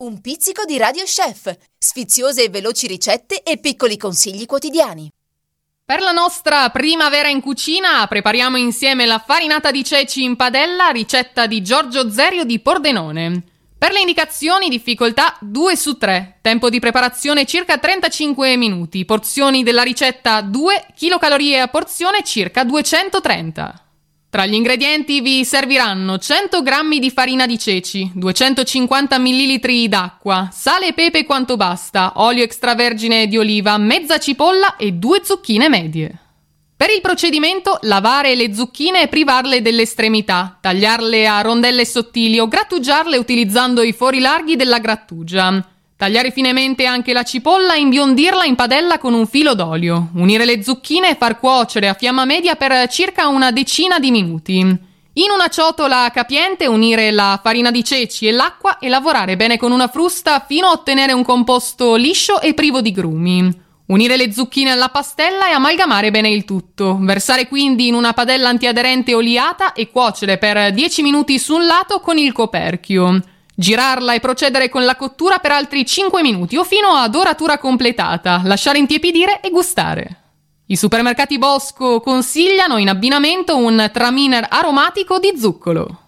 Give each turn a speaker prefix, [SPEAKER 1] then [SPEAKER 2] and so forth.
[SPEAKER 1] Un pizzico di Radio Chef, sfiziose e veloci ricette e piccoli consigli quotidiani.
[SPEAKER 2] Per la nostra primavera in cucina prepariamo insieme la farinata di ceci in padella, ricetta di Giorgio Zerio di Pordenone. Per le indicazioni difficoltà 2 su 3, tempo di preparazione circa 35 minuti, porzioni della ricetta 2, kcal a porzione circa 230. Tra gli ingredienti vi serviranno 100 g di farina di ceci, 250 ml d'acqua, sale e pepe quanto basta, olio extravergine di oliva, mezza cipolla e due zucchine medie. Per il procedimento, lavare le zucchine e privarle delle estremità, tagliarle a rondelle sottili o grattugiarle utilizzando i fori larghi della grattugia. Tagliare finemente anche la cipolla e imbiondirla in padella con un filo d'olio. Unire le zucchine e far cuocere a fiamma media per circa una decina di minuti. In una ciotola capiente unire la farina di ceci e l'acqua e lavorare bene con una frusta fino a ottenere un composto liscio e privo di grumi. Unire le zucchine alla pastella e amalgamare bene il tutto. Versare quindi in una padella antiaderente oliata e cuocere per 10 minuti su un lato con il coperchio. Girarla e procedere con la cottura per altri 5 minuti o fino a doratura completata, lasciare intiepidire e gustare. I supermercati Bosco consigliano in abbinamento un traminer aromatico di zuccolo.